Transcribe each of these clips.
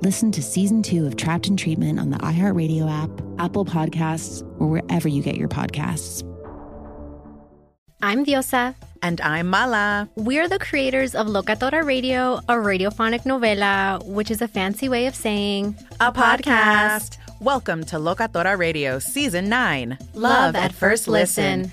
Listen to season two of Trapped in Treatment on the iHeartRadio app, Apple Podcasts, or wherever you get your podcasts. I'm Diosa. And I'm Mala. We're the creators of Locatora Radio, a radiophonic novela, which is a fancy way of saying A podcast. Welcome to Locatora Radio Season 9 Love at First Listen.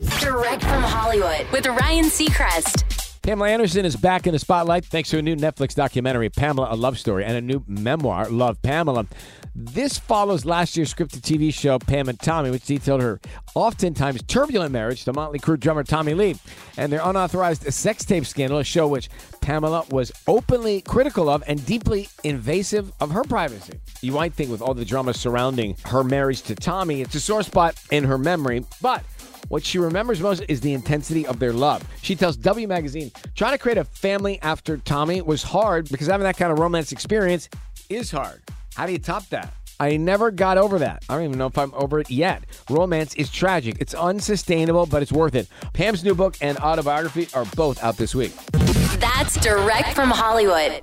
Direct from Hollywood with Ryan Seacrest. Pamela Anderson is back in the spotlight thanks to a new Netflix documentary, Pamela, a Love Story, and a new memoir, Love Pamela. This follows last year's scripted TV show, Pam and Tommy, which detailed her oftentimes turbulent marriage to Motley Crue drummer Tommy Lee and their unauthorized sex tape scandal, a show which Pamela was openly critical of and deeply invasive of her privacy. You might think with all the drama surrounding her marriage to Tommy, it's a sore spot in her memory, but what she remembers most is the intensity of their love. She tells W Magazine, trying to create a family after Tommy was hard because having that kind of romance experience is hard. How do you top that? I never got over that. I don't even know if I'm over it yet. Romance is tragic. It's unsustainable, but it's worth it. Pam's new book and autobiography are both out this week. That's direct from Hollywood.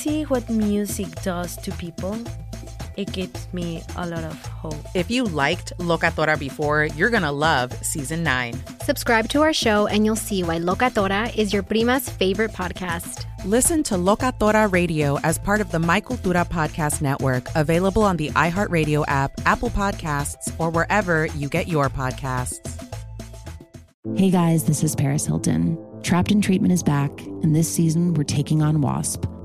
see what music does to people, it gives me a lot of hope. If you liked Locatora before, you're gonna love Season 9. Subscribe to our show, and you'll see why Locatora is your prima's favorite podcast. Listen to Locatora Radio as part of the My Cultura Podcast Network, available on the iHeartRadio app, Apple Podcasts, or wherever you get your podcasts. Hey guys, this is Paris Hilton. Trapped in Treatment is back, and this season we're taking on WASP,